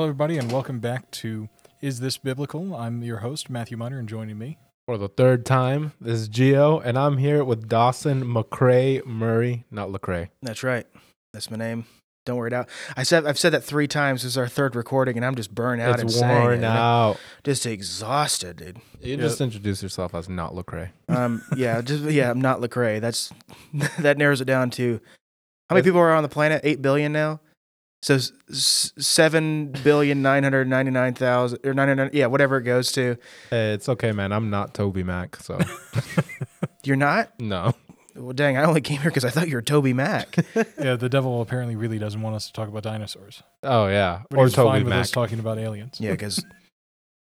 Hello, everybody, and welcome back to Is This Biblical? I'm your host, Matthew Miner, and joining me. For the third time, this is Gio, and I'm here with Dawson McCray Murray, not Lecrae. That's right. That's my name. Don't worry it out. I said I've said that three times. This is our third recording, and I'm just burned out and it's saying worn it. out. Just exhausted, dude. You Yeah. just introduce yourself as not Lecrae. Um, yeah, just yeah. I'm not Lecrae. That's that narrows it down to how many people are on the planet? Eight billion now. So s- s- seven billion nine hundred ninety nine thousand or ninety nine. Yeah, whatever it goes to. Hey, it's okay, man. I'm not Toby Mac, so You're not. no. Well, dang! I only came here because I thought you were Toby Mac. Yeah, the devil apparently really doesn't want us to talk about dinosaurs. Oh yeah, But he or was fine Toby with Mac. us talking about aliens. yeah, because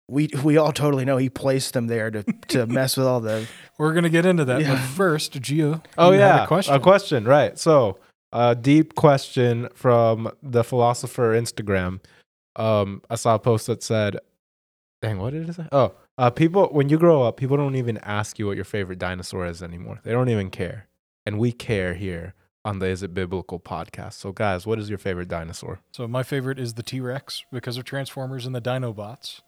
we we all totally know he placed them there to to mess with all the We're going to get into that. Yeah. But first, Gio, Oh you had yeah, a question. a question, right? So, a deep question from the philosopher Instagram. Um, I saw a post that said, "Dang, what did it say?" Oh, uh, people when you grow up, people don't even ask you what your favorite dinosaur is anymore. They don't even care, and we care here on the Is It Biblical podcast. So, guys, what is your favorite dinosaur? So my favorite is the T Rex because of Transformers and the Dinobots.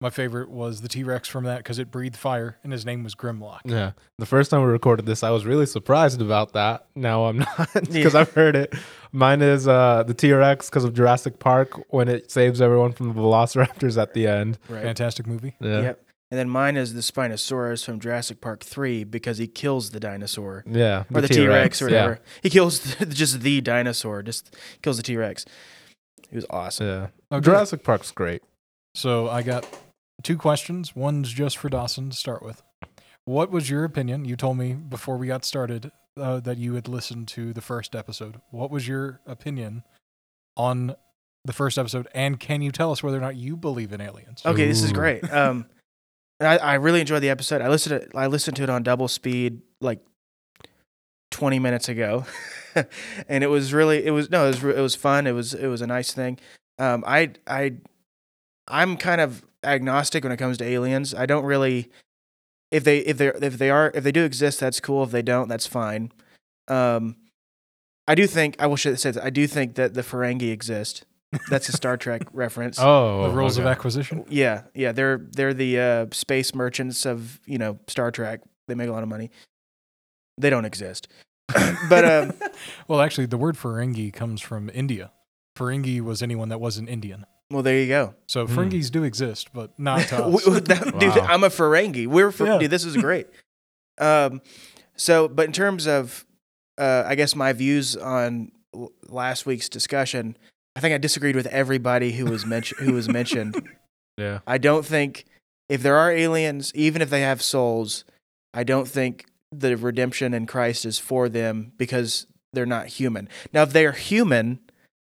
My favorite was the T Rex from that because it breathed fire and his name was Grimlock. Yeah, the first time we recorded this, I was really surprised about that. Now I'm not because Yeah. I've heard it. Mine is uh, the T Rex because of Jurassic Park when it saves everyone from the Velociraptors at the end. right. Fantastic movie. Yeah. Yep. And then mine is the Spinosaurus from Jurassic Park 3 because he kills the dinosaur. Yeah. Or the T Rex or yeah. whatever. He kills the, just the dinosaur, just kills the T Rex. He was awesome. Yeah. Okay. Jurassic Park's great. So I got two questions. One's just for Dawson to start with. What was your opinion? You told me before we got started uh, that you had listened to the first episode. What was your opinion on the first episode? And can you tell us whether or not you believe in aliens? Okay, this is great. Um, I, I really enjoyed the episode. I listened to, I listened to it on double speed like 20 minutes ago. and it was really it was no, it was it was fun. It was it was a nice thing. Um I I I'm kind of agnostic when it comes to aliens. I don't really if they if they if they are if they do exist, that's cool. If they don't, that's fine. Um I do think I will say this. I do think that the Ferengi exist. That's a Star Trek reference. Oh. the rules of acquisition? Yeah, yeah, they're they're the uh, space merchants of you know Star Trek. They make a lot of money. They don't exist, but um, Well, actually, the word Ferengi comes from India. Ferengi was anyone that wasn't Indian. Well, there you go. So Hmm. Ferengis do exist, but not to us. We- that- Dude, Wow. I'm a Ferengi. We're Fer- Yeah. dude. This is great. um, so, but in terms of, uh, I guess my views on l- last week's discussion, I think I disagreed with everybody who was mentioned. who was mentioned. Yeah. I don't think if there are aliens, even if they have souls, I don't think the redemption in Christ is for them because they're not human. Now, if they are human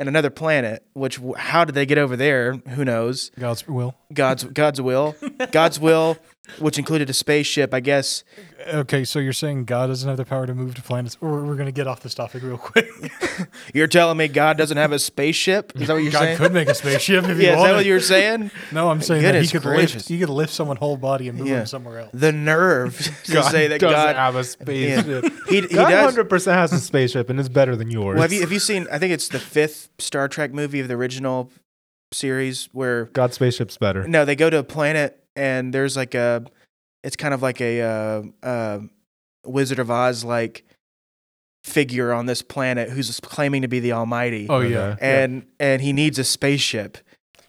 and another planet, which how did they get over there? Who knows? God's will. God's God's will, God's will, which included a spaceship, I guess. Okay, so you're saying God doesn't have the power to move to planets? Or we're going to get off this topic real quick. You're telling me God doesn't have a spaceship? Is that what you're God saying? God could make a spaceship if he yeah, is that what you're saying? no, I'm saying that he could gracious. lift. He could lift someone's whole body and move Yeah. him somewhere else. The nerve to say that God doesn't God. have a spaceship. He, he God does. 100% has a spaceship and it's better than yours. Well, have you have you seen? I think it's the fifth Star Trek movie of the original series where God's spaceship's better. no, they go to a planet and there's like a, it's kind of like a uh, uh, Wizard of Oz like figure on this planet who's claiming to be the Almighty, Oh yeah, and and he needs a spaceship,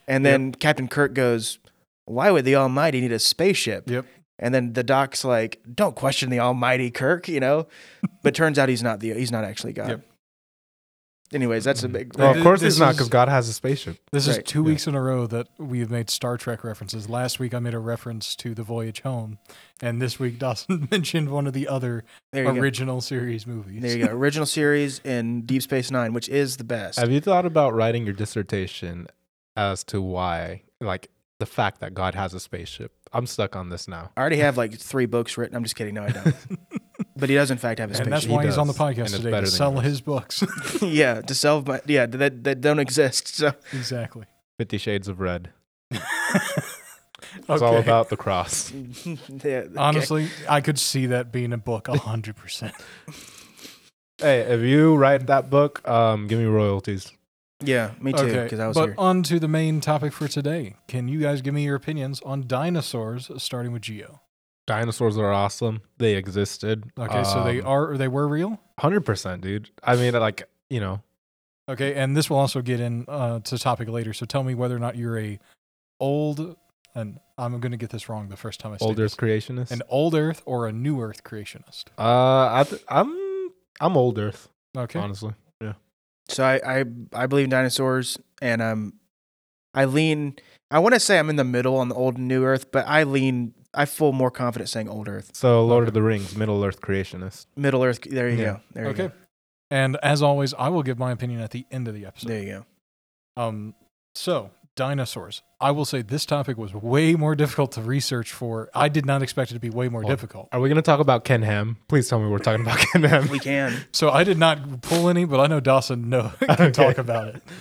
and then Captain Kirk goes, "Why would the Almighty need a spaceship?" Yep. And then the doc's like, "Don't question the Almighty, Kirk," you know. but turns out he's not the he's not actually God. Yep. Anyways, that's a big. Well, of course this he's not is- because God has a spaceship. This is Right, two yeah. weeks in a row that we have made Star Trek references. Last week I made a reference to The Voyage Home, and this week Dawson mentioned one of the other there you go. original series movies. There you go. Original series in Deep Space Nine, which is the best. Have you thought about writing your dissertation as to why, like, the fact that God has a spaceship? I'm stuck on this now. I already have like three books written. I'm just kidding. No, I don't. but he does in fact have a and that's why He he's on the does, and podcast it's today better to than sell yours. his books. yeah, to sell my yeah that that don't exist. So exactly. Fifty Shades of Red. It's all Okay. about the cross. yeah, okay. Honestly, I could see that being a book a hundred percent. Hey, if you write that book, um, give me royalties. Yeah, me too. Okay, Because I was but here. on to the main topic for today. Can you guys give me your opinions on dinosaurs, starting with Gio? Dinosaurs are awesome. They existed. Okay, so they Um, are they were real. hundred percent, dude. I mean, like you know, Okay, and this will also get in uh, to topic later. So tell me whether or not you're a old and I'm going to get this wrong the first time I say old this, Earth creationists. an old Earth or a new Earth creationist. uh, I th- I'm I'm old Earth, Okay, honestly. Yeah. So I, I I believe in dinosaurs, and um, I lean. I want to say I'm in the middle on the old and new Earth, but I lean. I feel more confident saying old Earth, So Lord Okay. of the Rings, Middle Earth creationist. Middle Earth. There you Yeah. go. There you go. okay. go. And as always, I will give my opinion at the end of the episode. There you go. Um, so dinosaurs. I will say this topic was way more difficult to research for. I did not expect it to be way more difficult. Are we gonna talk about Ken Ham? Please tell me we're talking about Ken Ham. We can. So I did not pull any, but I know Dawson no can Okay. talk about it.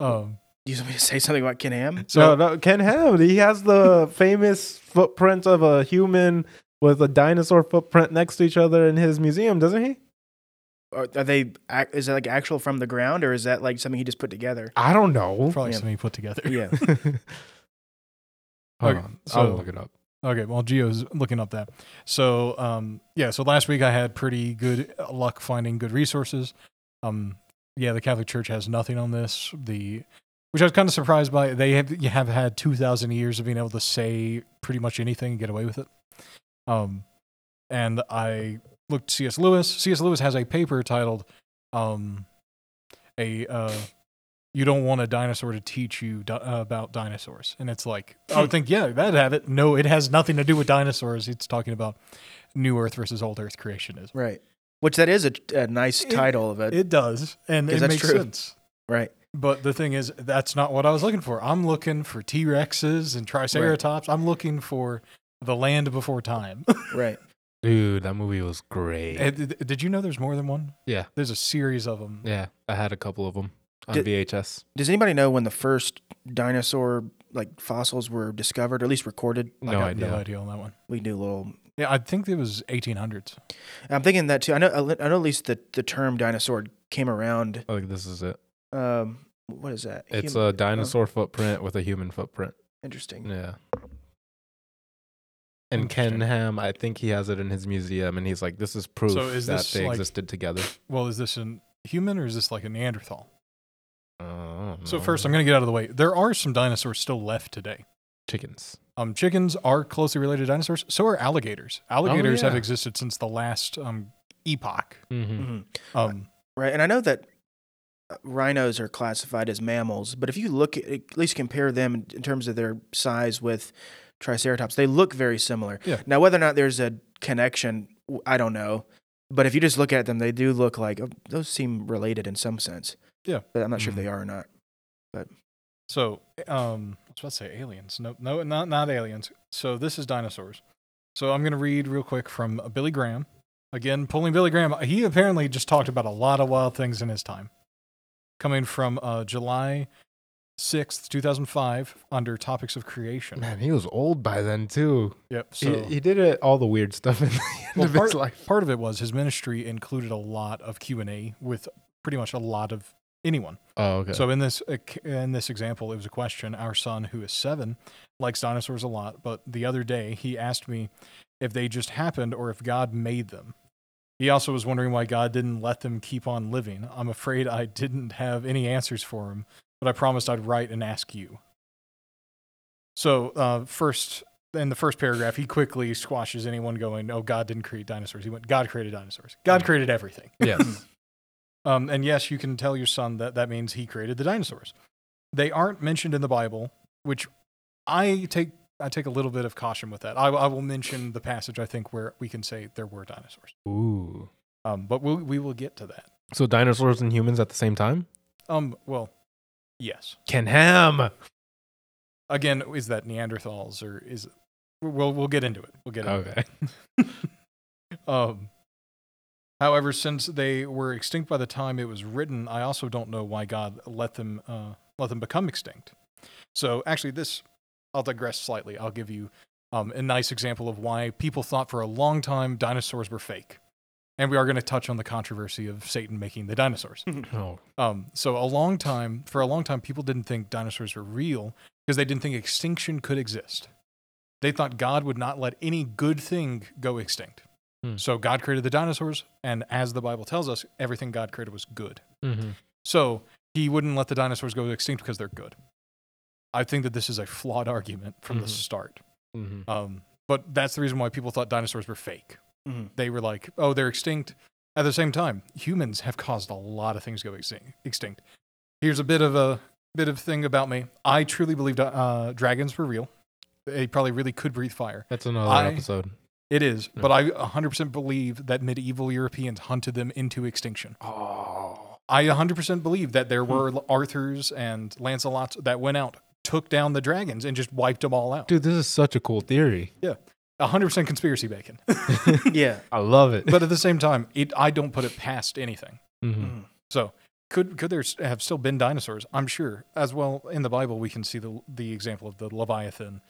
Um, You want me to say something about Ken Ham? so no, no, Ken Ham. He has the famous footprint of a human with a dinosaur footprint next to each other in his museum, doesn't he? Are, are they? Is that like actual from the ground, or is that like something he just put together? I don't know. probably Yeah. something he put together. Yeah. Hold Okay, on, so- I'll look it up. Okay, well, Gio's looking up that. So, um, yeah, so last week I had pretty good luck finding good resources. Um, yeah, the Catholic Church has nothing on this. The which I was kind of surprised by. They have you have had two thousand years of being able to say pretty much anything and get away with it. Um, and I looked C.S. Lewis. C.S. Lewis has a paper titled, um, a uh, you don't want a dinosaur to teach you di- uh, about dinosaurs. And it's like, I would think, yeah, that'd have it. No, it has nothing to do with dinosaurs. It's talking about new Earth versus old Earth creationism. Right. Which that is a, a nice It- title of it. It does. and it makes true. sense. right. But the thing is, that's not what I was looking for. I'm looking for T Rexes and Triceratops. I'm looking for the land before time. Right. Dude, that movie was great. And did did you know there's more than one? yeah, There's a series of them. yeah. I had a couple of them on Did- VHS. Does anybody know when the first dinosaur like fossils were discovered, or at least recorded? I No got idea. no idea on that one. We do a little. Yeah, I think it was 1800s. I'm thinking that too. I know. I know at least the the term dinosaur came around. Oh, I think this is it. Um, what is that? It's Hum- a dinosaur footprint with a human footprint. interesting. Yeah. And Ken Ham, I think he has it in his museum, and he's like, "This is proof So is that they like- existed together." Well, is this a human or is this like a Neanderthal? Uh, So first, I'm going to get out of the way. There are some dinosaurs still left today. chickens. Um, chickens are closely related to dinosaurs. So are alligators. Alligators have yeah. existed since the last um, epoch. Mm-hmm. Mhm. Um, Right, and I know that rhinos are classified as mammals, but if you look at, at least compare them in, terms of their size with Triceratops, they look very similar. Yeah. Now, whether or not there's a connection, I don't know. But if you just look at them, they do look like oh, those seem related in some sense. Yeah. but I'm not sure Mhm. if they are or not. But so um, I was about to say aliens. No, no, not not aliens. So this is dinosaurs. So I'm going to read real quick from Billy Graham. Again, pulling Billy Graham. He apparently just talked about a lot of wild things in his time. Coming from uh, July 6th, 2005, under topics of creation. Man, he was old by then too. Yep. So he, he did it, all the weird stuff in the end Well, of part, his life. part of it was his ministry included a lot of Q and A with pretty much a lot of anyone. Oh, okay. So in this uh, in this example, it was a question. Our son, who is seven, likes dinosaurs a lot, but the other day he asked me if they just happened or if God made them. He also was wondering why God didn't let them keep on living. I'm afraid I didn't have any answers for him, but I promised I'd write and ask you. So uh, first, in the first paragraph, he quickly squashes anyone going, "Oh, God didn't create dinosaurs." He went, "God created dinosaurs. God created everything." yes. Um, and yes, you can tell your son that that means he created the dinosaurs. They aren't mentioned in the Bible, which I take I take a little bit of caution with that. I, I will mention the passage I think where we can say there were dinosaurs. Ooh. Um, but we'll, we will get to that. So dinosaurs and humans at the same time? Um, well, yes. Ken Ham. Again, is that Neanderthals or is it? We'll we'll get into it. We'll get into Okay. it. Um, however, since they were extinct by the time it was written, I also don't know why God let them uh, let them become extinct. So actually, this I'll digress slightly. I'll give you um, a nice example of why people thought for a long time dinosaurs were fake. and we are going to touch on the controversy of Satan making the dinosaurs. Oh, Um, so a long time, for a long time, people didn't think dinosaurs were real because they didn't think extinction could exist. They thought God would not let any good thing go extinct. Hmm. So God created the dinosaurs, and as the Bible tells us, everything God created was good. mm-hmm. So he wouldn't let the dinosaurs go extinct because they're good. I think that this is a flawed argument from the Mhm. start. Mm-hmm. Um, but that's the reason why people thought dinosaurs were fake. Mhm. They were like, oh, they're extinct. At the same time, humans have caused a lot of things to go extinct. Here's a bit of a bit of thing about me. I truly believe uh, dragons were real. They probably really could breathe fire. That's another I- episode. It is, Yeah. but I 100% believe that medieval Europeans hunted them into extinction. Oh, I 100% believe that there were Arthurs and Lancelots that went out, took down the dragons, and just wiped them all out. dude, this is such a cool theory. Yeah. 100% conspiracy bacon. Yeah. I love it. but at the same time, it I don't put it past anything. Mhm. Mhm. So could could there have still been dinosaurs? I'm sure. As well, in the Bible, we can see the the example of the Leviathan,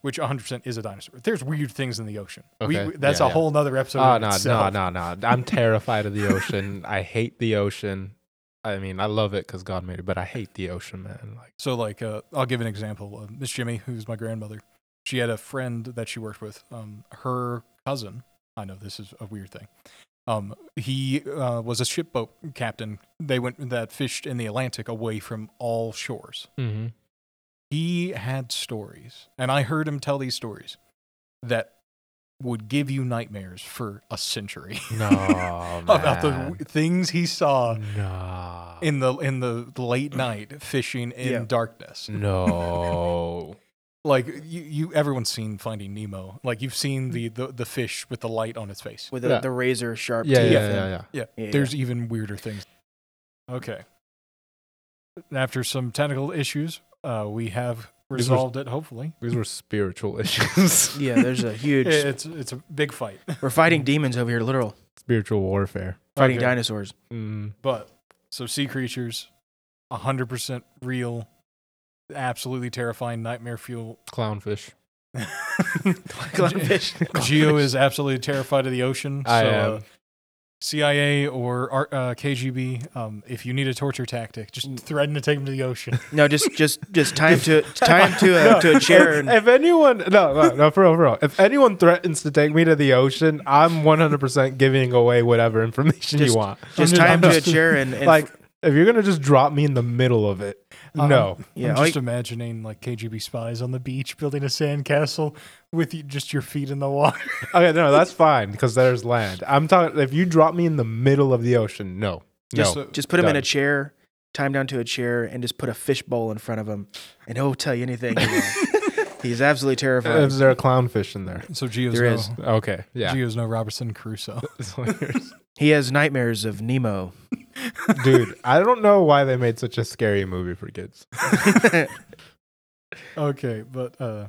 which 100% is a dinosaur. There's weird things in the ocean. Okay. we- that's Yeah, a yeah. whole nother episode. Oh in no, no, no, no! I'm terrified of the ocean. I hate the ocean. I mean, I love it because God made it, but I hate the ocean, man. Like, So, like, uh, I'll give an example. Uh, Miss Jimmy, who's my grandmother, she had a friend that she worked with. Um, her cousin, I know this is a weird thing. Um, he uh, was a shipboat captain. They went that fished in the Atlantic away from all shores. mm-hmm. He had stories, and I heard him tell these stories that would give you nightmares for a century no, about the things he saw no, in the in the late night fishing in Yeah. darkness. no. like you, you everyone's seen finding nemo like you've seen the the, the fish with the light on its face With the, Yeah. the razor sharp yeah, teeth. yeah, and- yeah, yeah. yeah, Yeah, there's even weirder things okay after some technical issues uh we have These were- resolved it hopefully These were spiritual issues. Yeah, there's a huge. it's it's a big fight We're fighting demons over here, literal. spiritual warfare. Fighting Okay. dinosaurs. Mm. but so sea creatures 100% real absolutely terrifying nightmare fuel Clownfish. Clownfish. Gio is absolutely terrified of the ocean I so am. CIA or uh, KGB, um, if you need a torture tactic, just threaten to take him to the ocean. No, just just just tie him to tie him to a to a chair If, and if anyone, no, no, no, for real, for real. If anyone threatens to take me to the ocean, I'm 100% giving away whatever information Just- you want. just tie him to a chair and, and like, if you're gonna just drop me in the middle of it, Um, no. yeah, I'm just you- imagining like KGB spies on the beach building a sandcastle with you, just your feet in the water. Okay, no, that's fine because there's land. I'm talking. If you drop me in the middle of the ocean, no, Just no. just put him in a chair, tie him down to a chair, and just put a fish bowl in front of him, and he'll tell you anything. you want. He's absolutely terrified. Is there a clownfish in there? so Gio's There no, is. Okay, yeah. Gio's no Robertson Crusoe. He has nightmares of Nemo. Dude, I don't know why they made such a scary movie for kids. okay, but uh,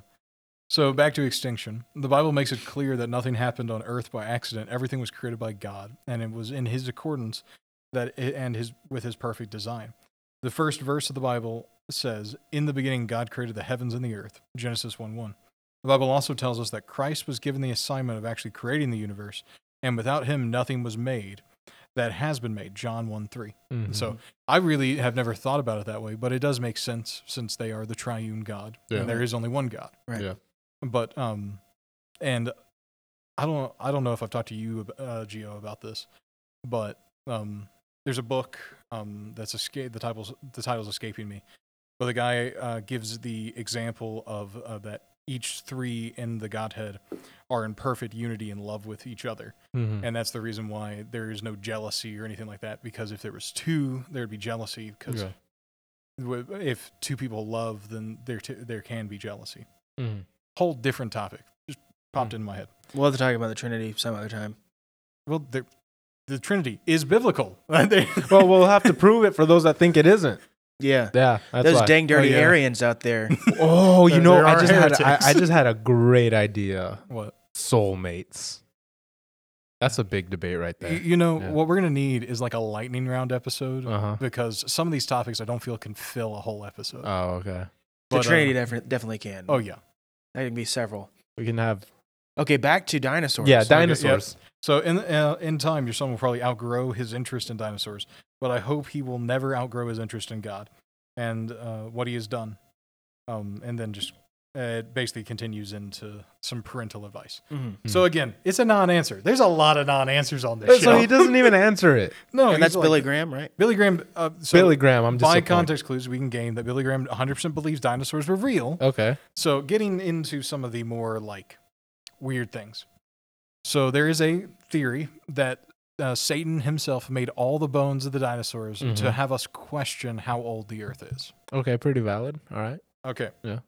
so back to extinction. The Bible makes it clear that nothing happened on earth by accident. Everything was created by God, and it was in His accordance that it, and His with His perfect design. The first verse of the Bible says, "In the beginning, God created the heavens and the earth." Genesis one one. The Bible also tells us that Christ was given the assignment of actually creating the universe, and without Him, nothing was made that has been made. John one three. Mhm. So I really have never thought about it that way, but it does make sense since they are the triune God, Yeah. and there is only one God. Right. Yeah. But um, and I don't I don't know if I've talked to you uh, Gio about this, but um, there's a book um that's escape the title's the title's escaping me, but the guy uh, gives the example of uh, that each three in the Godhead are in perfect unity and love with each other. Mhm. And that's the reason why there is no jealousy or anything like that. Because if there was two, there'd be jealousy. Because Okay. if two people love, then there t- there can be jealousy. Mhm. Whole different topic. Just popped Hmm. in my head. We'll have to talk about the Trinity some other time. Well, the the Trinity is biblical. Well, we'll have to prove it for those that think it isn't. Yeah. Yeah, that's Those why. dang dirty yeah. Arians out there. Oh, you know, I are just had I, heretics. I just had a great idea. what Soulmates. That's a big debate right there. you know Yeah. what we're gonna need is like a lightning round episode Uh huh. because some of these topics I don't feel can fill a whole episode. Oh, okay. The But, uh, Trinity definitely, definitely can. oh yeah. That can be several. We can have Okay, back to dinosaurs. Yeah, So, okay, dinosaurs. So in uh, in time, your son will probably outgrow his interest in dinosaurs, but I hope he will never outgrow his interest in God and uh, what he has done. Um, and then just uh, it basically continues into some parental advice. Mhm. So again, it's a non-answer. There's a lot of non-answers on this So show. he doesn't even answer it. no, and that's like- Billy Graham, right? Billy Graham. Uh, so Billy Graham, I'm by disappointed. context clues, we can gain that Billy Graham 100% believes dinosaurs were real. Okay. So, getting into some of the more like weird things. So, there is a theory that uh, Satan himself made all the bones of the dinosaurs to Mhm. have us question how old the earth is. Okay, pretty valid. All right. Okay. Yeah.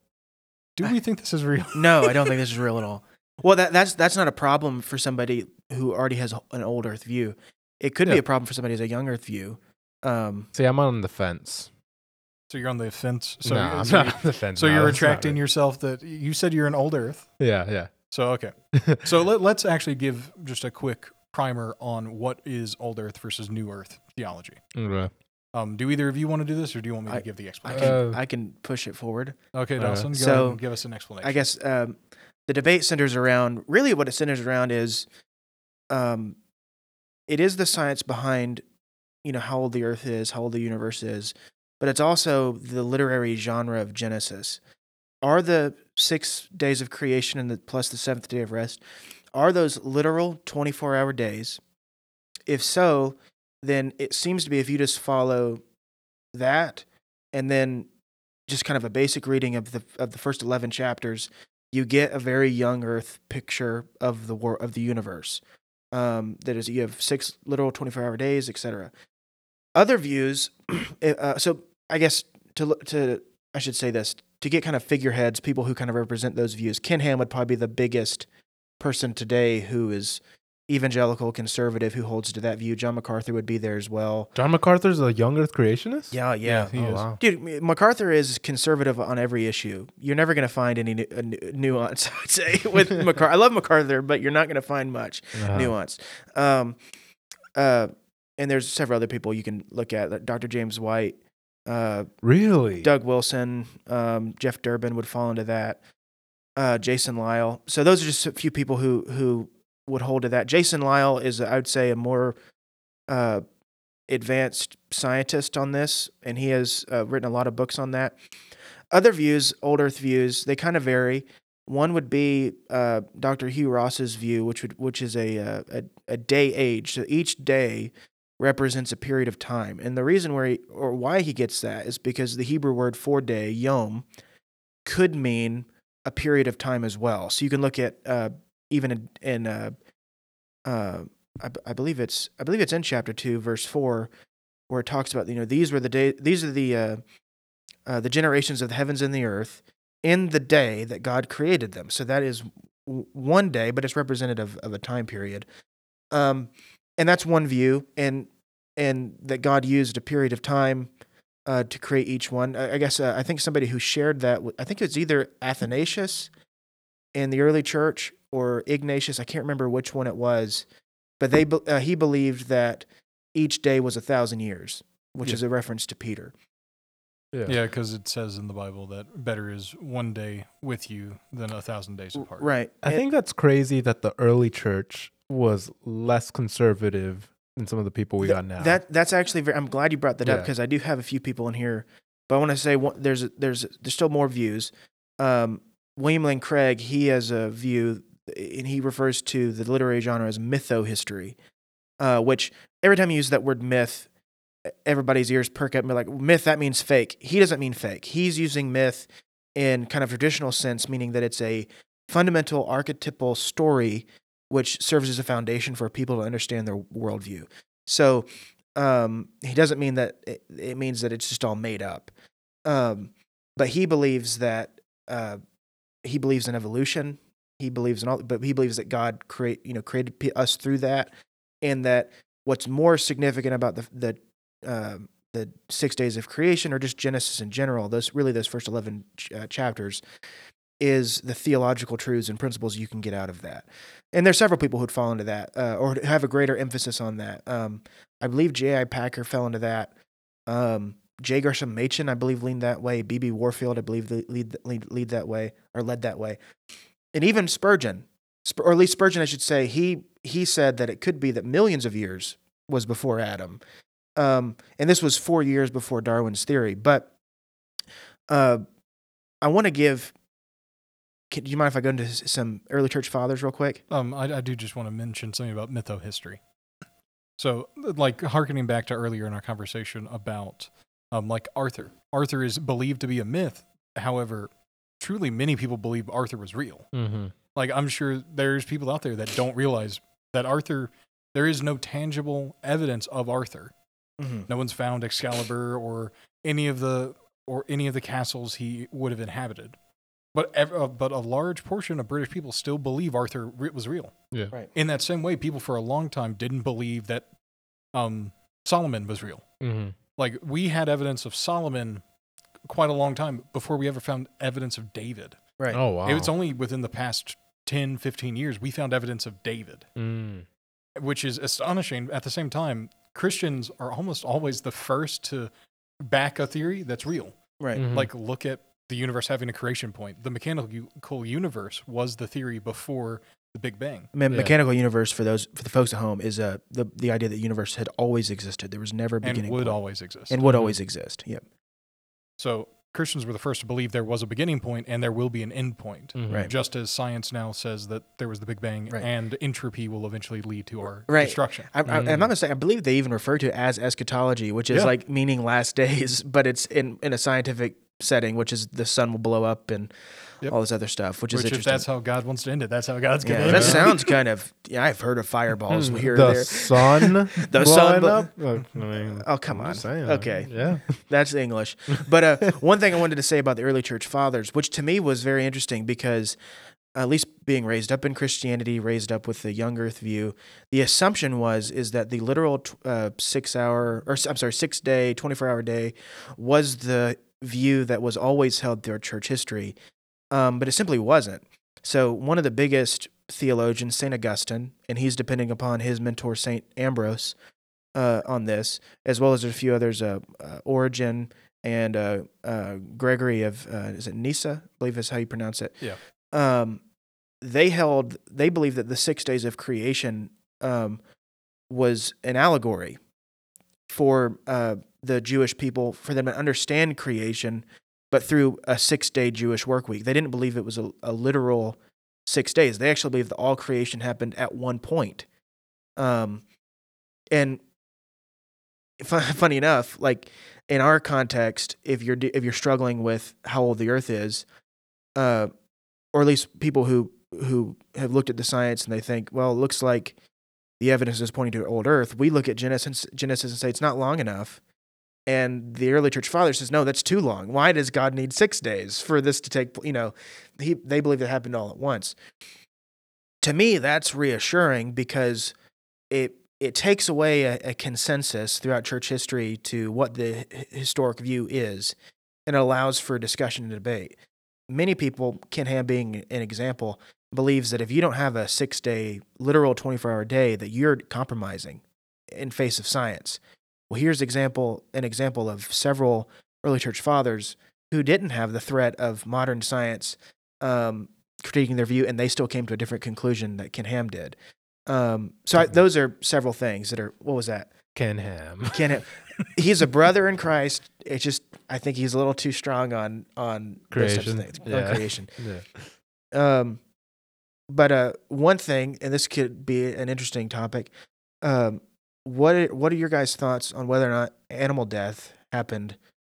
Do we think this is real? No, I don't think this is real at all. Well, that, that's that's not a problem for somebody who already has an old Earth view. It could be a problem for somebody who has a young Earth view. Um, See, I'm on the fence. So, you're on the fence. So, no, I'm so, not on the fence. so No, you're that's not retracting right. yourself that you said you're an old earth. Yeah, yeah. So, okay. So, let, let's actually give just a quick primer on what is old earth versus new earth theology. Okay. Um, do either of you want to do this, or do you want me to I- give the I explanation? can Uh, I can push it forward. okay, uh, Dawson, go so, ahead and give us an explanation. I guess um, the debate centers around really what it centers around is um, it is the science behind you know how old the Earth is, how old the universe is, but it's also the literary genre of Genesis. Are the six days of creation and the plus the seventh day of rest are those literal twenty four hour days? If so, then it seems to be if you just follow that and then just kind of a basic reading of the of the first 11 chapters you get a very young earth picture of the war of the universe um, that is you have six literal 24 hour days etc other views uh, so i guess to to i should say this to get kind of figureheads people who kind of represent those views ken ham would probably be the biggest person today who is evangelical conservative who holds to that view john macarthur would be there as well John MacArthur's a young Earth creationist. yeah yeah he oh, is. wow. Dude, MacArthur is conservative on every issue. You're never going to find any nu- uh, nuance, I would say, with MacArthur. I love MacArthur, but you're not going to find much Uh-huh. nuance. Um, uh, and there's several other people you can look at, Dr. James White, uh, Really? Doug Wilson, um, Jeff Durbin would fall into that. Uh, Jason Lisle. So those are just a few people who who would hold to that. Jason Lisle is, I would say, a more uh, advanced scientist on this, and he has uh, written a lot of books on that. Other views, old Earth views, they kind of vary. One would be uh, Dr. Hugh Ross's view, which would which is a, uh, a a day age. So each day represents a period of time, and the reason where he, or why he gets that is because the Hebrew word for day, yom, could mean a period of time as well. So you can look at uh, even in, in uh, uh, I, I believe it's I believe it's in chapter two, verse four, where it talks about you know these were the day these are the uh, uh, the generations of the heavens and the earth in the day that God created them. So that is one day, but it's representative of a time period. Um, and that's one view, and and that God used a period of time uh, to create each one. I, I guess uh, I think somebody who shared that. I think it's either Athanasius in the early church or Ignatius. I can't remember which one it was, but they uh, he believed that each day was a thousand years, which Yeah. is a reference to Peter. yeah, yeah, because it says in the Bible that better is one day with you than a thousand days apart. Right. I And- think that's crazy that the early church was less conservative than some of the people we Th- got now. That that's actually very. I'm glad you brought that up Yeah. because I do have a few people in here, but I want to say one, there's there's there's still more views. Um, William Lane Craig he has a view, and he refers to the literary genre as mythohistory, uh, which every time you use that word myth, everybody's ears perk up and be like, myth that means fake. He doesn't mean fake. He's using myth in kind of traditional sense, meaning that it's a fundamental archetypal story which serves as a foundation for people to understand their worldview. So um, he doesn't mean that it, it means that it's just all made up. Um, but he believes that uh, he believes in evolution. He believes in all, but he believes that God create you know created us through that, and that what's more significant about the the um, the six days of creation or just Genesis in general, those really those first eleven ch- uh, chapters, is the theological truths and principles you can get out of that. And there's several people who'd fall into that uh, or have a greater emphasis on that. Um, I believe J.I. Packer fell into that. Um, J. Gresham Machen, I believe, leaned that way. B.B. Warfield, I believe, lead, lead, lead that way or led that way. And even Spurgeon, or at least Spurgeon, I should say, he he said that it could be that millions of years was before Adam, um, and this was four years before Darwin's theory. But uh, I want to give. Can, do you mind if I go into some early church fathers real quick? Um, I, I do just want to mention something about mytho-history. So, like, harkening back to earlier in our conversation about, um, like Arthur. Arthur is believed to be a myth. However, truly, many people believe Arthur was real. Mm-hmm. Like, I'm sure there's people out there that don't realize that Arthur. There is no tangible evidence of Arthur. Mm-hmm. No one's found Excalibur or any of the or any of the castles he would have inhabited. But ev- uh, but a large portion of British people still believe Arthur re- was real. Yeah. Right. In that same way, people for a long time didn't believe that um, Solomon was real. Mm-hmm. Like we had evidence of Solomon quite a long time before we ever found evidence of David. Right. Oh wow. It was only within the past 10, 15 years we found evidence of David, Mm. which is astonishing. At the same time, Christians are almost always the first to back a theory that's real. Right. Mhm. Like look at the universe having a creation point. The mechanical universe was the theory before the Big Bang. Me- Yeah. Mechanical universe for those for the folks at home is uh, the the idea that the universe had always existed. There was never a and beginning would point. always exist. and would Mhm. always exist. Yep. so Christians were the first to believe there was a beginning point and there will be an end point. Mhm. Right. Just as science now says that there was the Big Bang Right. and entropy will eventually lead to our Right. destruction. I, I, Mm. I'm not mistaken. I believe they even refer to it as eschatology, which is Yeah. like meaning last days, but it's in in a scientific setting, which is the sun will blow up and Yep. all this other stuff, which, is Which if interesting. that's how God wants to end it, that's how God's going yeah, to that end it. sounds kind of. Yeah, I've heard of fireballs Hmm, here the and there. sun, The sun blo- up. I mean, Oh come on. Okay. Yeah. That's English. But uh, one thing I wanted to say about the early church fathers, which to me was very interesting because at least being raised up in Christianity, raised up with the young earth view, the assumption was is that the literal uh, six hour or I'm sorry, six day, 24 hour day was the view that was always held throughout church history. Um, but it simply wasn't. So one of the biggest theologians, St. Augustine, and he's depending upon his mentor, St. Ambrose, uh, on this, as well as a few others, uh, uh, Origen and uh, uh, Gregory of, uh, is it Nyssa? I believe is how you pronounce it. Yeah. Um, they held, they believed that the six days of creation um, was an allegory for uh, the Jewish people, for them to understand creation, but through a six day Jewish work week. They didn't believe it was a, a literal six days. They actually believed that all creation happened at one point. Um, and fu- funny enough, like in our context, if you're if you're struggling with how old the Earth is, uh, or at least people who who have looked at the science and they think, well, it looks like the evidence is pointing to old Earth. We look at Genesis, Genesis and say it's not long enough. And the early church father says, no, that's too long. Why does God need six days for this to take? You know, he, they believe it happened all at once. To me, that's reassuring because it it takes away a, a consensus throughout church history to what the historic view is, and allows for discussion and debate. Many people, Ken Ham being an example, believes that if you don't have a six day, literal 24 hour day, that you're compromising in face of science. Well, here's example an example of several early church fathers who didn't have the threat of modern science um, critiquing their view, and they still came to a different conclusion that Ken Ham did. Um, so I, those are several things that are. What was that? Ken Ham. Ken Ham. He's a brother in Christ. It's just I think he's a little too strong on on those types of Creation. things, Yeah. on creation. Yeah. Um, but uh, one thing, and this could be an interesting topic. Um, what are, what are your guys' thoughts on whether or not animal death happened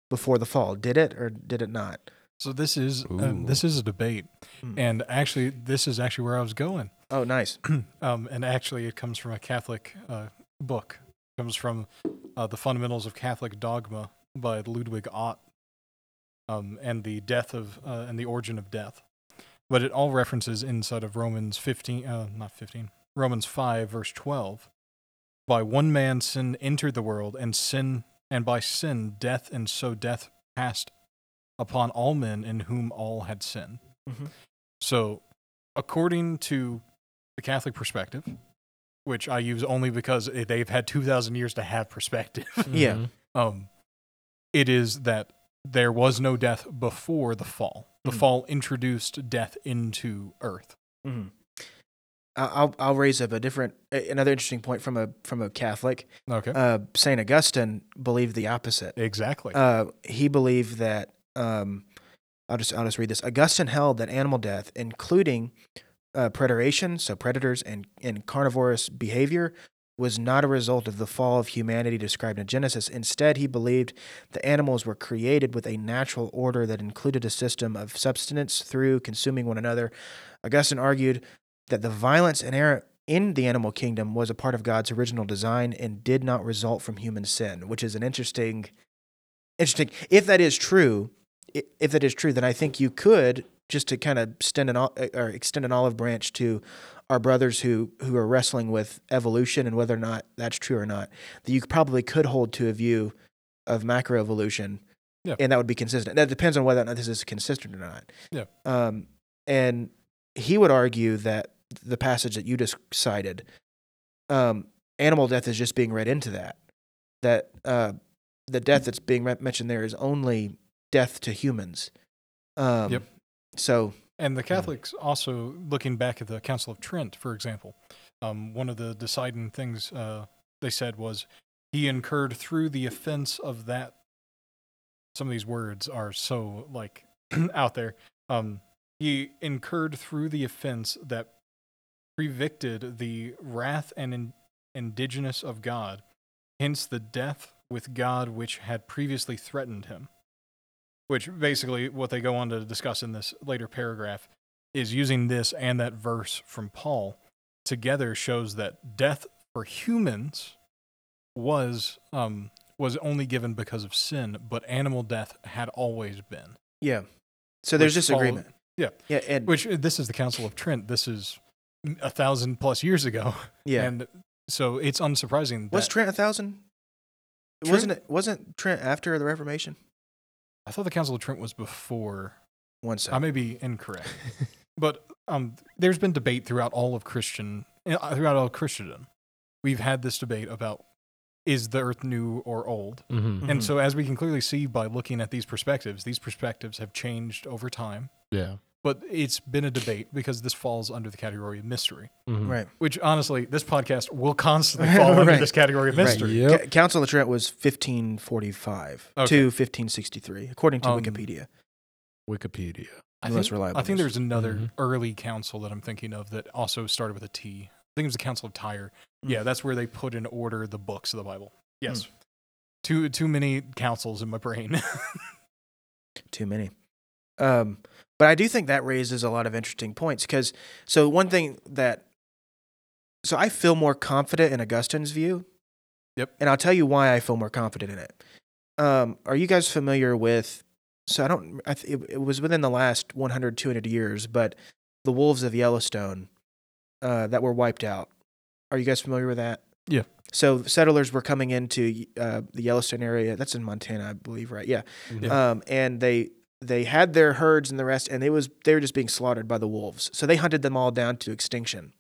before the fall? Did it or did it not? So this is um, this is a debate, Hmm. and actually, this is actually where I was going. Oh, nice. um, and actually, it comes from a Catholic uh, book. It comes from uh, the Fundamentals of Catholic Dogma by Ludwig Ott, um, and the death of uh, and the origin of death. But it all references inside of Romans fifteen, uh, not fifteen, Romans five, verse twelve. By one man sin entered the world, and sin, and by sin death, and so death passed upon all men in whom all had sinned. Mhm. So, according to the Catholic perspective, which I use only because they've had 2,000 years to have perspective, Yeah. Um, it is that there was no death before the fall. The Mhm. fall introduced death into earth. Mhm. I- I'll I'll raise up a different another interesting point from a from a Catholic. Okay. Uh, Saint Augustine believed the opposite. exactly. Uh, he believed that um, I'll just I'll just read this. Augustine held that animal death, including uh, predation, so predators and and carnivorous behavior, was not a result of the fall of humanity described in Genesis. Instead, he believed the animals were created with a natural order that included a system of subsistence through consuming one another. Augustine argued that the violence inherent in the animal kingdom was a part of God's original design and did not result from human sin, which is an interesting interesting. If that is true, if that is true, then I think you could just to kind of extend an or extend an olive branch to our brothers who who are wrestling with evolution and whether or not that's true or not. That you probably could hold to a view of macroevolution, Yeah. and that would be consistent. That depends on whether or not this is consistent or not. Yeah. Um, and he would argue that the passage that you just cited, um, animal death is just being read into that. That uh, the death that's being re- mentioned there is only death to humans. Um, Yep. So And the Catholics also, looking back at the Council of Trent, for example, um, one of the deciding things uh, they said was he incurred through the offense of that. Some of these words are so like out there. Um, he incurred through the offense that previcted the wrath and in, indigenous of God, hence the death with God which had previously threatened him which basically what they go on to discuss in this later paragraph is using this and that verse from Paul together shows that death for humans was um was only given because of sin, but animal death had always been. yeah. So there's Which disagreement. yeah. Yeah. And Which uh, this is the Council of Trent. This is a thousand plus years ago, yeah. and so it's unsurprising. was Trent a thousand? Trent- Wasn't it? Wasn't Trent after the Reformation? I thought the Council of Trent was before. One I may be incorrect. but um, there's been debate throughout all of Christian, uh, throughout all of Christendom. We've had this debate about is the earth new or old? Mm-hmm. And Mhm. so, as we can clearly see by looking at these perspectives, these perspectives have changed over time. Yeah. But it's been a debate because this falls under the category of mystery, Mhm. right. which honestly, this podcast will constantly fall under this category of Right. mystery. Yep. Ca- Council of Trent was 1545 Okay. to 1563, according to Um, Wikipedia. Wikipedia. I The most think, reliable I think there's another Mhm. early council that I'm thinking of that also started with a T. I think it was the Council of Tyre. Yeah, that's where they put in order the books of the Bible. Yes. Too too many councils in my brain. Too many. Um, but I do think that raises a lot of interesting points because so one thing that so I feel more confident in Augustine's view. Yep. And I'll tell you why I feel more confident in it. Um, are you guys familiar with? So I don't. I th- it, was within the last 100, 200 years, but the wolves of Yellowstone uh, that were wiped out. Are you guys familiar with that? Yeah. So settlers were coming into uh, the Yellowstone area. That's in Montana, I believe, right? Yeah. Yeah. Um, and they they had their herds and the rest, and they was they were just being slaughtered by the wolves. So they hunted them all down to extinction.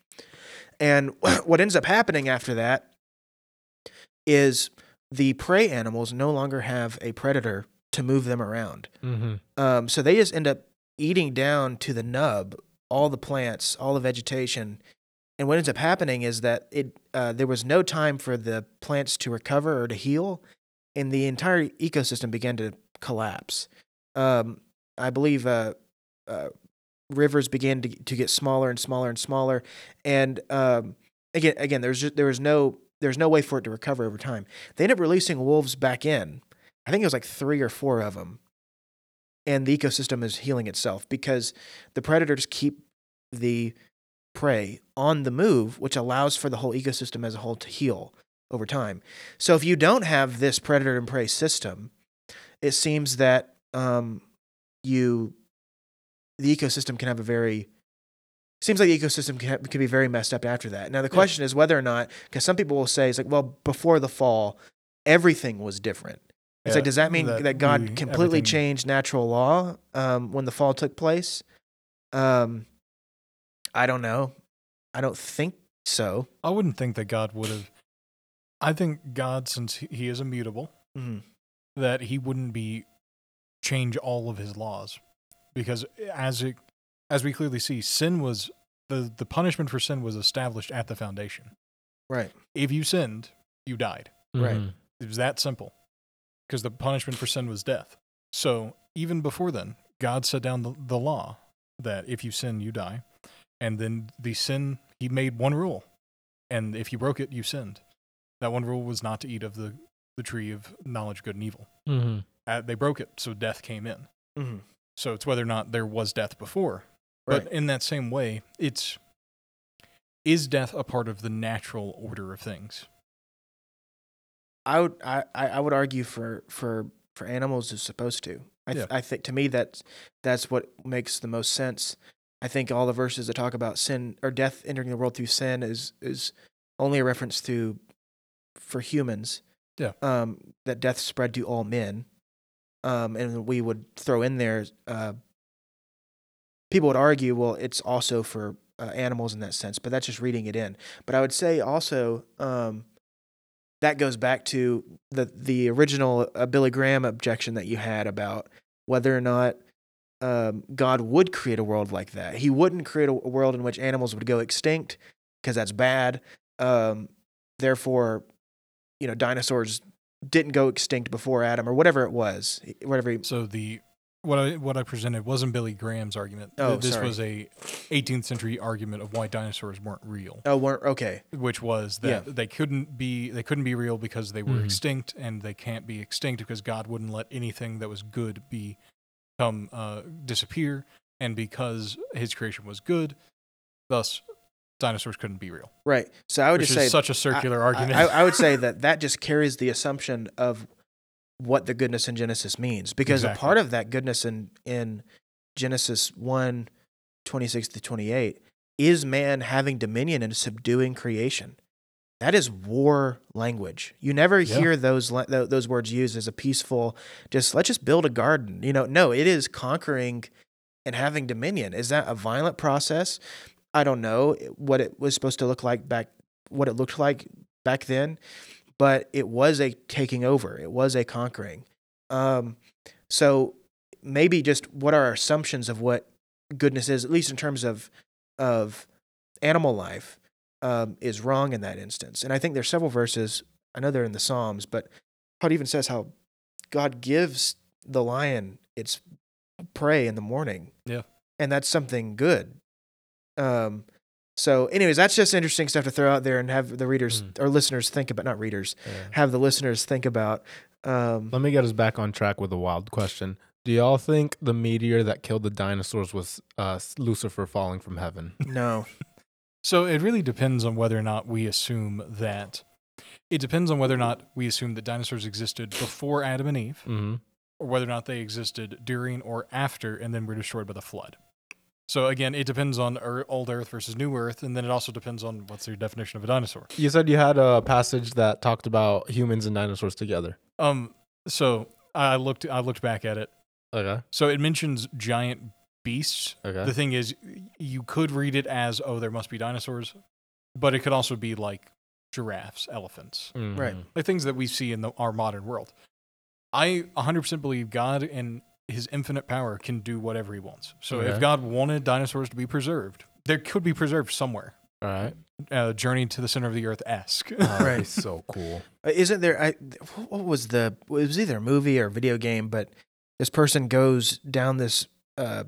And what ends up happening after that is the prey animals no longer have a predator to move them around. Mm-hmm. Um, so they just end up eating down to the nub all the plants, all the vegetation. And what ends up happening is that it uh, there was no time for the plants to recover or to heal, and the entire ecosystem began to collapse. Um, I believe uh, uh, rivers began to, to get smaller and smaller and smaller, and um, again, again, there's just, there was no there's no way for it to recover over time. They ended up releasing wolves back in. I think it was like three or four of them, and the ecosystem is healing itself because the predators keep the prey on the move, which allows for the whole ecosystem as a whole to heal over time. So if you don't have this predator and prey system, it seems that um, you the ecosystem can have a very seems like the ecosystem can, can be very messed up after that. Now the Yeah. question is whether or not because some people will say it's like well before the fall everything was different. It's Yeah, like does that mean that, that God we- completely everything- changed natural law um, when the fall took place? Um, I don't know. I don't think so. I wouldn't think that God would have. I think God, since he- is immutable, Mhm. that he wouldn't be change all of his laws, because as it as we clearly see, sin was the the punishment for sin was established at the foundation. Right. If you sinned, you died. Right. Mhm. It was that simple. Because the punishment for sin was death. So even before then, God set down the, the law that if you sin, you die. And then the sin, he made one rule. And if you broke it, you sinned. That one rule was not to eat of the, the tree of knowledge, good and evil. Mhm. Uh, they broke it, so death came in. Mm-hmm. So it's whether or not there was death before. Right. But in that same way, it's is death a part of the natural order of things? I would I, I would argue for for for animals is supposed to. I th- Yeah. I think to me that's that's what makes the most sense. I think all the verses that talk about sin or death entering the world through sin is is only a reference to for humans. Yeah. Um, that death spread to all men. Um, and we would throw in there. Uh, people would argue, well, it's also for uh, animals in that sense, but that's just reading it in. But I would say also, um, that goes back to the the original uh, Billy Graham objection that you had about whether or not um, God would create a world like that. He wouldn't create a, world in which animals would go extinct because that's bad. Um, therefore, you know, dinosaurs didn't go extinct before Adam or whatever it was. Whatever. He, So the what I what I presented wasn't Billy Graham's argument. Oh, this sorry. was a 18th century argument of why dinosaurs weren't real, oh, weren't okay. which was that Yeah. they couldn't be they couldn't be real because they were Mhm. extinct, and they can't be extinct because God wouldn't let anything that was good be come uh, disappear, and because His creation was good, thus dinosaurs couldn't be real. Right. So I would just say such a circular I- argument. I, I would say that that just carries the assumption of what the goodness in Genesis means, because a part of that goodness in in Genesis 1, 26 to 28 is man having dominion and subduing creation. That is war language. You never Yeah. hear those those words used as a peaceful just let's just build a garden. You know, no, it is conquering and having dominion. Is that a violent process? I don't know what it was supposed to look like back what it looked like back then, but it was a taking over. It was a conquering. Um, so maybe just what are our assumptions of what goodness is, at least in terms of of animal life, um, is wrong in that instance. And I think there's several verses. I know they're in the Psalms, but how it even says how God gives the lion its prey in the morning. Yeah. and that's something good. Um, so, anyways, that's just interesting stuff to throw out there and have the readers Mm. or listeners think about, not readers, Yeah. have the listeners think about. Um, Let me get us back on track with a wild question. Do y'all think the meteor that killed the dinosaurs was uh, Lucifer falling from heaven? no, So it really depends on whether or not we assume that. It depends on whether or not we assume that dinosaurs existed before Adam and Eve, Mm-hmm. or whether or not they existed during or after and then were destroyed by the flood. So again, it depends on Ear- old Earth versus new Earth, and then it also depends on what's your definition of a dinosaur. You said you had a passage that talked about humans and dinosaurs together. Um, so I looked, I looked back at it. Okay. So it mentions giant beasts. Okay. The thing is, you could read it as, oh, there must be dinosaurs, but it could also be like giraffes, elephants, Mhm. Right. like things that we see in the, our modern world. I 100% believe God and his infinite power can do whatever he wants. So Okay. if God wanted dinosaurs to be preserved, they could be preserved somewhere. All right. Uh, Journey to the Center of the Earth esque. Oh, Right. right. So cool. Uh, isn't there? I what was the? It was either a movie or a video game, but this person goes down this uh,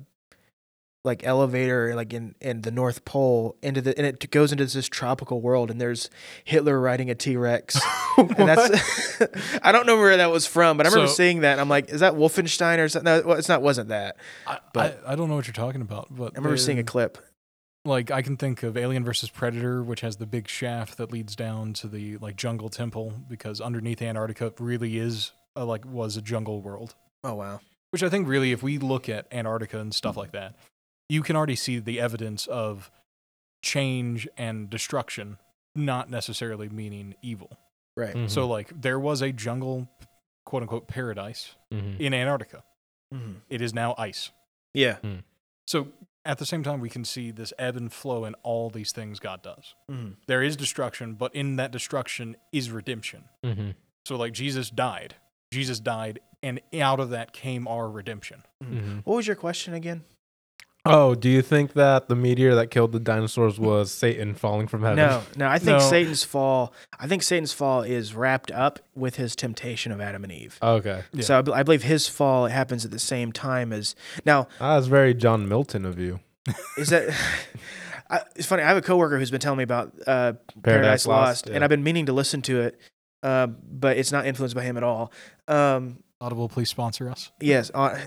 like elevator, like in in the North Pole, into the and it goes into this tropical world, and there's Hitler riding a T Rex. And that's I don't know where that was from, but I remember So- seeing that. And I'm like, is that Wolfenstein or something? No, well, it's not. Wasn't that? I, But- I, I don't know what you're talking about, but I remember seeing a clip. like I can think of Alien versus Predator, which has the big shaft that leads down to the like jungle temple because underneath Antarctica really is a, like was a jungle world. Oh wow. Which I think really, if we look at Antarctica and stuff like that, you can already see the evidence of change and destruction, not necessarily meaning evil. Right. Mm-hmm. So like there was a jungle, quote unquote paradise Mhm. in Antarctica. Mhm. It is now ice. Yeah. So at the same time, we can see this ebb and flow in all these things God does. Mhm. there is destruction, but in that destruction is redemption. Mhm. So, like, Jesus died. Jesus died, and out of that came our redemption. Mhm. What was your question again? Oh, do you think that the meteor that killed the dinosaurs was Satan falling from heaven? No, no. I think No. Satan's fall. I think Satan's fall is wrapped up with his temptation of Adam and Eve. Okay. Yeah. So I, be- I believe his fall happens at the same time as. Now, That's very John Milton of you. is that? I, it's funny. I have a coworker who's been telling me about uh, Paradise, Paradise Lost, Lost, and. I've been meaning to listen to it, uh, but it's not influenced by him at all. Um, Audible, please sponsor us. yes, uh,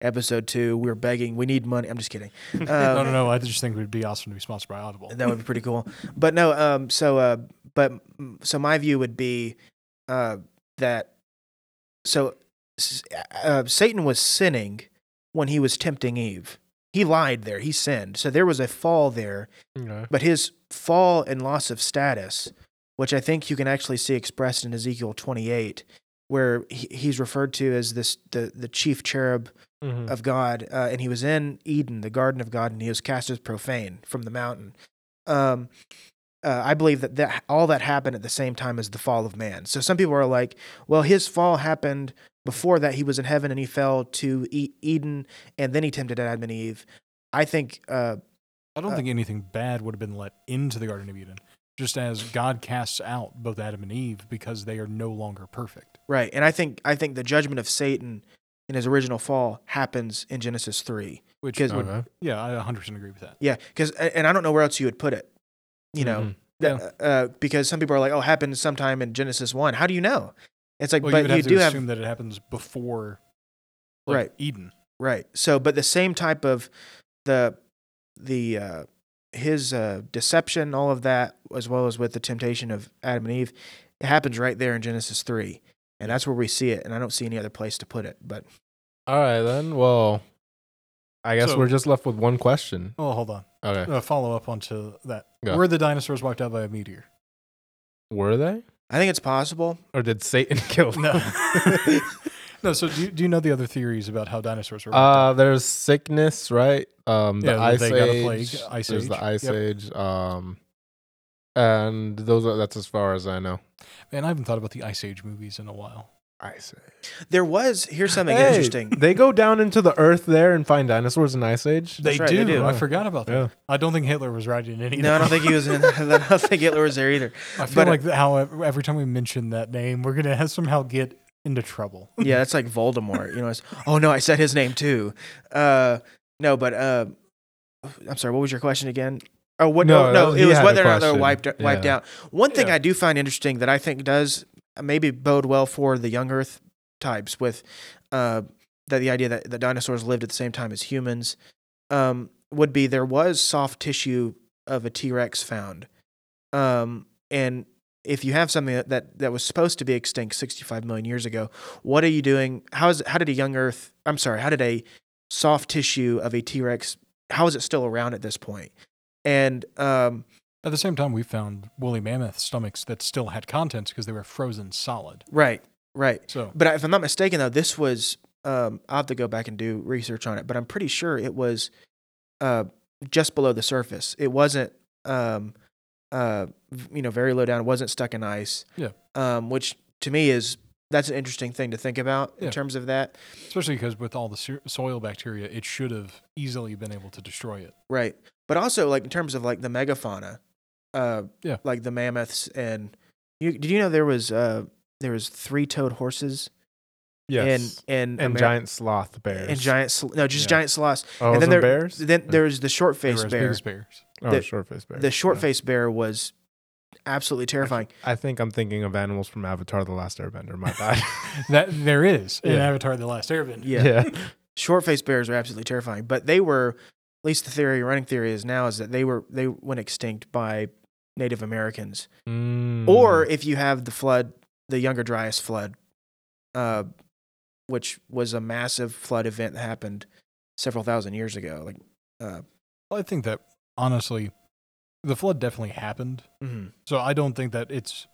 episode two, we're begging. We need money. I'm just kidding. Um, no, no, no. I just think it would be awesome to be sponsored by Audible. That would be pretty cool. But no, um, so uh, but so my view would be uh, that so uh, Satan was sinning when he was tempting Eve. He lied there. He sinned. So there was a fall there, Okay. but his fall and loss of status, which I think you can actually see expressed in Ezekiel 28, where he, he's referred to as this the the chief cherub Mhm. of God, uh, and he was in Eden, the garden of God, and he was cast as profane from the mountain. Um, uh, I believe that, that all that happened at the same time as the fall of man. So some people are like, well, his fall happened before that. He was in heaven and he fell to e- Eden, and then he tempted Adam and Eve. I think, uh, I don't Uh, think anything bad would have been let into the Garden of Eden, just as God casts out both Adam and Eve because they are no longer perfect. right, and I think I think the judgment of Satan in his original fall happens in Genesis three. Which, Because- would, Okay. yeah, I 100% agree with that. Yeah, because and I don't know where else you would put it. You know, Mhm. That- uh, because some people are like, "Oh, happened sometime in Genesis one." How do you know? It's like, Well, you but would you, have to do have assume that it happens before like, Right. Eden. right. So, but the same type of the the uh, his uh, deception, all of that, as well as with the temptation of Adam and Eve, it happens right there in Genesis three, and that's where we see it. And I don't see any other place to put it. But All right then. Well, I guess So- we're just left with one question. Oh, hold on. Okay. Uh, follow up onto that. Go. Were the dinosaurs wiped out by a meteor? Were they? I think it's possible. Or did Satan kill them? No. no. So, do you, do you know the other theories about how dinosaurs were? wiped? Uh, there's sickness, right? Um, the Yeah, ice they got a age. plague, ice there's age. the ice Yep. age. Um, and those are that's as far as I know. Man, I haven't thought about the Ice Age movies in a while. Ice age. There was here's something Hey, interesting. They go down into the earth there and find dinosaurs in ice age. They, right, do. they do. I forgot about that. Yeah. I don't think Hitler was riding in any. of No, I don't think he was in. I don't think Hitler was there either. I feel but, like how ev- every time we mention that name, we're gonna have somehow get into trouble. Yeah, that's like Voldemort. You know, it's, oh no, I said his name too. Uh, no, but uh, I'm sorry. What was your question again? Oh, what? No, No, no, it was whether or not they're wiped wiped Yeah. out. One thing Yeah. I do find interesting that I think does maybe bode well for the young Earth types with uh, that the idea that the dinosaurs lived at the same time as humans um, would be there was soft tissue of a T Rex found, um, and if you have something that, that that was supposed to be extinct 65 million years ago, what are you doing? How is how did a young Earth? I'm sorry, how did a soft tissue of a T Rex? How is it still around at this point? And um, At the same time, we found woolly mammoth stomachs that still had contents because they were frozen solid. right, right. So But if I'm not mistaken, though, this was um, I'll have to go back and do research on it. But I'm pretty sure it was uh, just below the surface. It wasn't, um, uh, you know, very low down. Wasn't stuck in ice. Yeah. Um, which to me is that's an interesting thing to think about in terms of that. especially because with all the soil bacteria, it should have easily been able to destroy it. Right. But also like in terms of like the megafauna, uh, Yeah. like the mammoths and you, did you know there was uh there was three toed horses Yes. and and and Ameri- giant sloth bears. and giant sl- no just Yeah. giant sloths Oh, and then there bears. then there's the short They were faced bear as bears. oh, the- short faced bear. the short Yeah. faced bear was absolutely terrifying I think I'm thinking of animals from Avatar: The Last Airbender. My bad. That there is in Yeah. Avatar: The Last Airbender. yeah, short faced bears are absolutely terrifying but they were at least the theory running theory is now is that they were they went extinct by native americans Mm. or if you have the flood, the Younger Dryas flood, uh, which was a massive flood event that happened several thousand years ago. Like, uh, Well, I think that honestly, the flood definitely happened. mhm. So I don't think that it's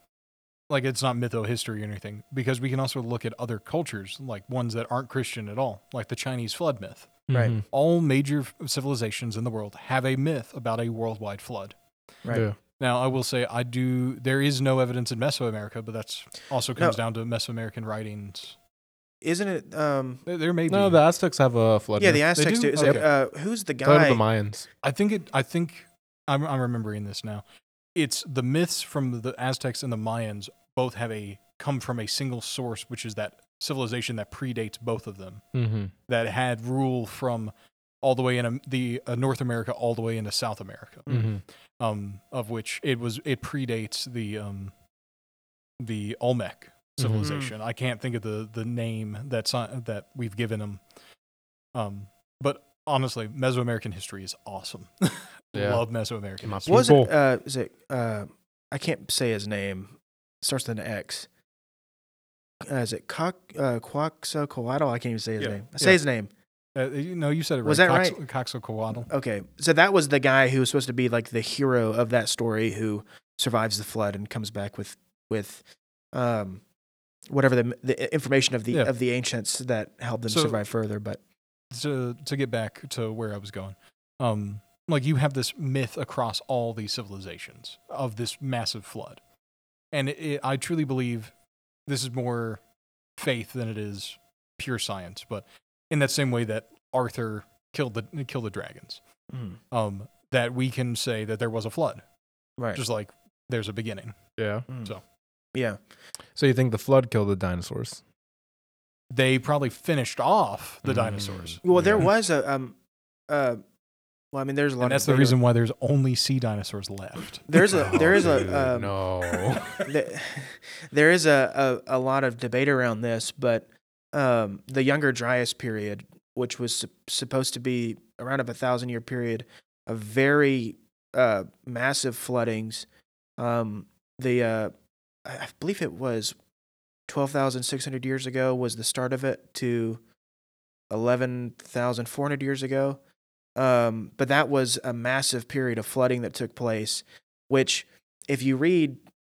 like it's not mytho history or anything because we can also look at other cultures, like ones that aren't Christian at all, like the Chinese flood myth. right. Mhm. All major f- civilizations in the world have a myth about a worldwide flood. right. Yeah. Now, I will say I do. There is no evidence in Mesoamerica, but that's also comes No. down to Mesoamerican writings. isn't it? Um, There, there may be. No, the Aztecs have a flood. yeah, myth. the Aztecs do? do. Is it, uh, who's the So do guy? the Mayans. I think it. I think I'm, I'm remembering this now. It's the myths from the Aztecs and the Mayans both have a come from a single source, which is that civilization that predates both of them Mm-hmm. that had rule from all the way in um, the uh, North America all the way into South America. Mm-hmm. Um, of which it was it predates the um the Olmec civilization. I can't think of the the name that's on, that we've given them. Um, but honestly, Mesoamerican history is awesome. Yeah. Love Mesoamerican My history. was People. it? Uh, is it? Uh, I can't say his name. Starts with an X. Uh, is it Cock uh, Quaxocoatl? I can't even say his Yeah, name. Say yeah. his name. Uh, you know, you said it right. Was that Cox- right? Coxocoatl. Okay, so that was the guy who was supposed to be like the hero of that story who survives the flood and comes back with with um whatever the the information of the Yeah. of the ancients that helped them So- survive further. But to to get back to where I was going, um, like you have this myth across all these civilizations of this massive flood, and it, it, I truly believe this is more faith than it is pure science. But in that same way that Arthur killed the killed the dragons, um, that we can say that there was a flood, right, just like there's a beginning. Yeah. Mm. so- yeah, So you think the flood killed the dinosaurs? They probably finished off the Mm. dinosaurs, well, there was a um uh well, I mean, there's a lot. and that's of the bigger- reason why there's only sea dinosaurs left. There's a there is Oh, a um, no. the- there is a, a, a lot of debate around this, but um, the Younger Dryas period, which was sup- supposed to be around of a thousand year period of very uh, massive floodings, um, the uh, I I believe it was twelve thousand six hundred years ago was the start of it to eleven thousand four hundred years ago. Um, but that was a massive period of flooding that took place, which, if you read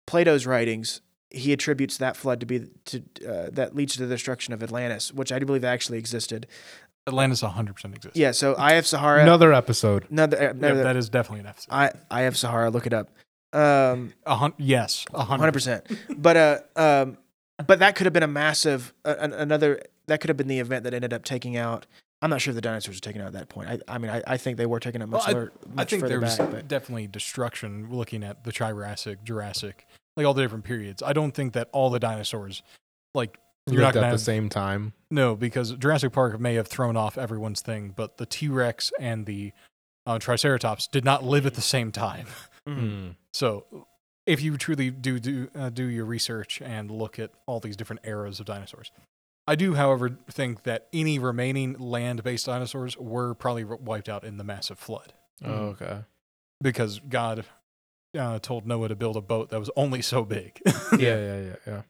Plato's writings, he attributes that flood to be to uh, that leads to the destruction of Atlantis, which I do believe actually existed. Atlantis 100% exists. Yeah, so I have Sahara. Another episode. Another, uh, Yeah, that is definitely an episode. I I have Sahara. Look it up. Um, A hun- yes, a hundred hundred percent. But uh, um, but that could have been a massive uh, another. That could have been the event that ended up taking out. I'm not sure if the dinosaurs were taken out at that point. I, I mean, I, I think they were taken out much, Well, fur- I much think further there's back. But definitely destruction looking at the Jurassic, Jurassic, like all the different periods. I don't think that all the dinosaurs, like you're not Lived gonna at the same time. no, because Jurassic Park may have thrown off everyone's thing, but the T Rex and the uh, Triceratops did not live at the same time. Mhm. So, if you truly do do uh, do your research and look at all these different eras of dinosaurs, I do, however, think that any remaining land-based dinosaurs were probably wiped out in the massive flood Oh, okay. because God uh, told Noah to build a boat that was only so big. Yeah, yeah, yeah, yeah.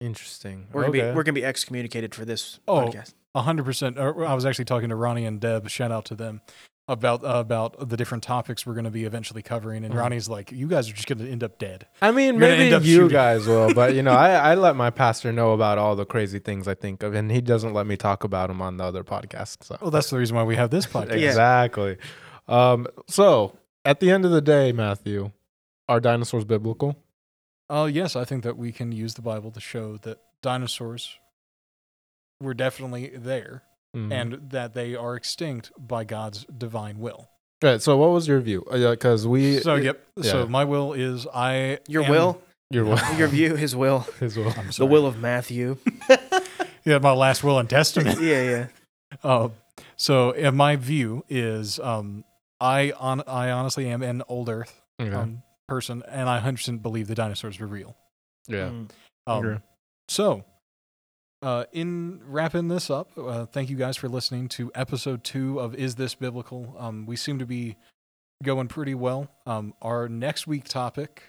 Interesting. we're gonna okay. be we're gonna be excommunicated for this Oh, podcast. A hundred percent. I was actually talking to Ronnie and Deb. Shout out to them about uh, about the different topics we're going to be eventually covering. And Mhm. Ronnie's like, "You guys are just going to end up dead." I mean, You're maybe you shooting. guys will, but you know, I, I let my pastor know about all the crazy things I think of, and he doesn't let me talk about them on the other podcast. So Well, that's the reason why we have this podcast. Exactly. Um, so at the end of the day, Matthew, are dinosaurs biblical? Oh yes, I think that we can use the Bible to show that dinosaurs were definitely there Mhm. and that they are extinct by God's divine will. Right, so what was your view? Because we So yep. So my will is I Your am- will, your will, your view, his will, his will. I'm the will of Matthew. Yeah, my last will and testament. yeah, yeah. Uh, so uh, my view is um, I on I honestly am an old Earth Okay. um, person, and I 100% believe the dinosaurs were real. yeah. Mm. Um, Agree. So, uh, in wrapping this up, uh, thank you guys for listening to episode two of Is This Biblical? Um, we seem to be going pretty well. Um, our next week topic,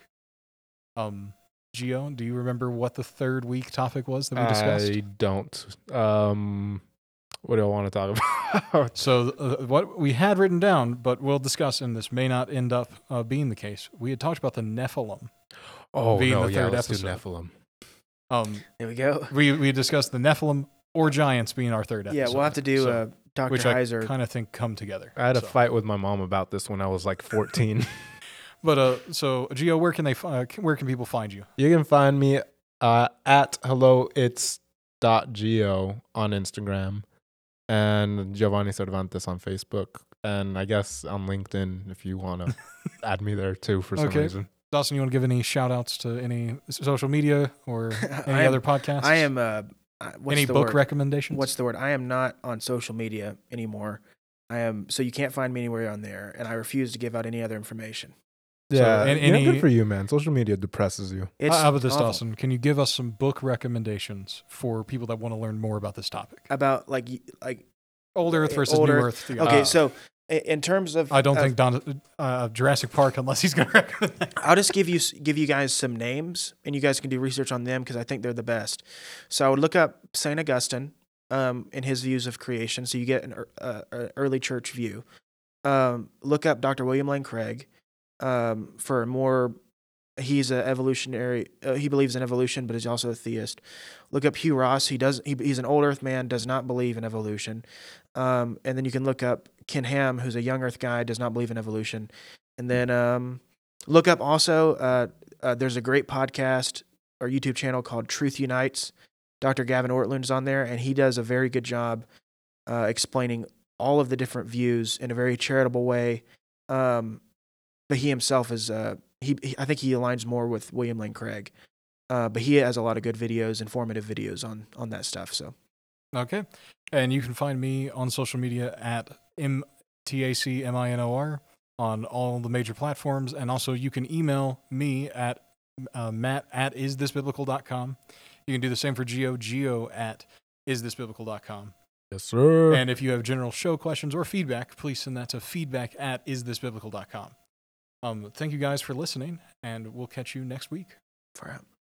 um, Gio, do you remember what the third week topic was that we discussed? I don't. Um, what do I want to talk about? So, uh, what we had written down, but we'll discuss, and this may not end up uh, being the case. We had talked about the Nephilim. oh Being no, the yeah, third let's episode. do Nephilim. Um, There we go. we we discussed the Nephilim or giants being our third episode. Yeah, we'll have to do So- uh, Dr. which I kind of think come together. I had a fight with my mom about this when I was like 14. But uh, so Gio, where can they uh, where can people find you? you can find me uh, at hello. It's dot geo on Instagram and Giovanni Cervantes on Facebook. And I guess on LinkedIn if you want to add me there too for some Okay. reason. Dawson, you want to give any shout outs to any social media or any am- other podcasts? I am. Uh, uh, what's any the book word? recommendations? What's the word? I am not on social media anymore. I am so you can't find me anywhere on there, and I refuse to give out any other information. So, Yeah, an- yeah, good for you, man. Social media depresses you. It's How about this, awful. Dawson? Can you give us some book recommendations for people that want to learn more about this topic? about like like Old Earth versus Old New Earth. Earth. theory. okay. Uh, so i- in terms of I don't of- think Don, uh, Jurassic Park unless he's going to recommend that. I'll just give you give you guys some names, and you guys can do research on them because I think they're the best. So I would look up Saint Augustine um, and his views of creation, so you get an uh, early church view. Um, look up Dr. William Lane Craig um, for a more. He's an evolutionary. Uh, he believes in evolution, but he's also a theist. Look up Hugh Ross. He does. He, he's an old Earth man. Does not believe in evolution. Um, and then you can look up Ken Ham, who's a young Earth guy. Does not believe in evolution. And then um, look up also. Uh, uh, there's a great podcast or YouTube channel called Truth Unites. Dr. Gavin Ortlund's on there, and he does a very good job uh, explaining all of the different views in a very charitable way. Um, but he himself is, uh, he, he I think he aligns more with William Lane Craig. Uh, but he has a lot of good videos, informative videos on on that stuff. So Okay. And you can find me on social media at M T A C M I N O R on all the major platforms. And also, you can email me at uh, matt at isthisbiblical.com. You can do the same for Gio, gio at isthisbiblical.com. Yes, sir. And if you have general show questions or feedback, please send that to feedback at isthisbiblical.com. Um, thank you guys for listening, and we'll catch you next week. for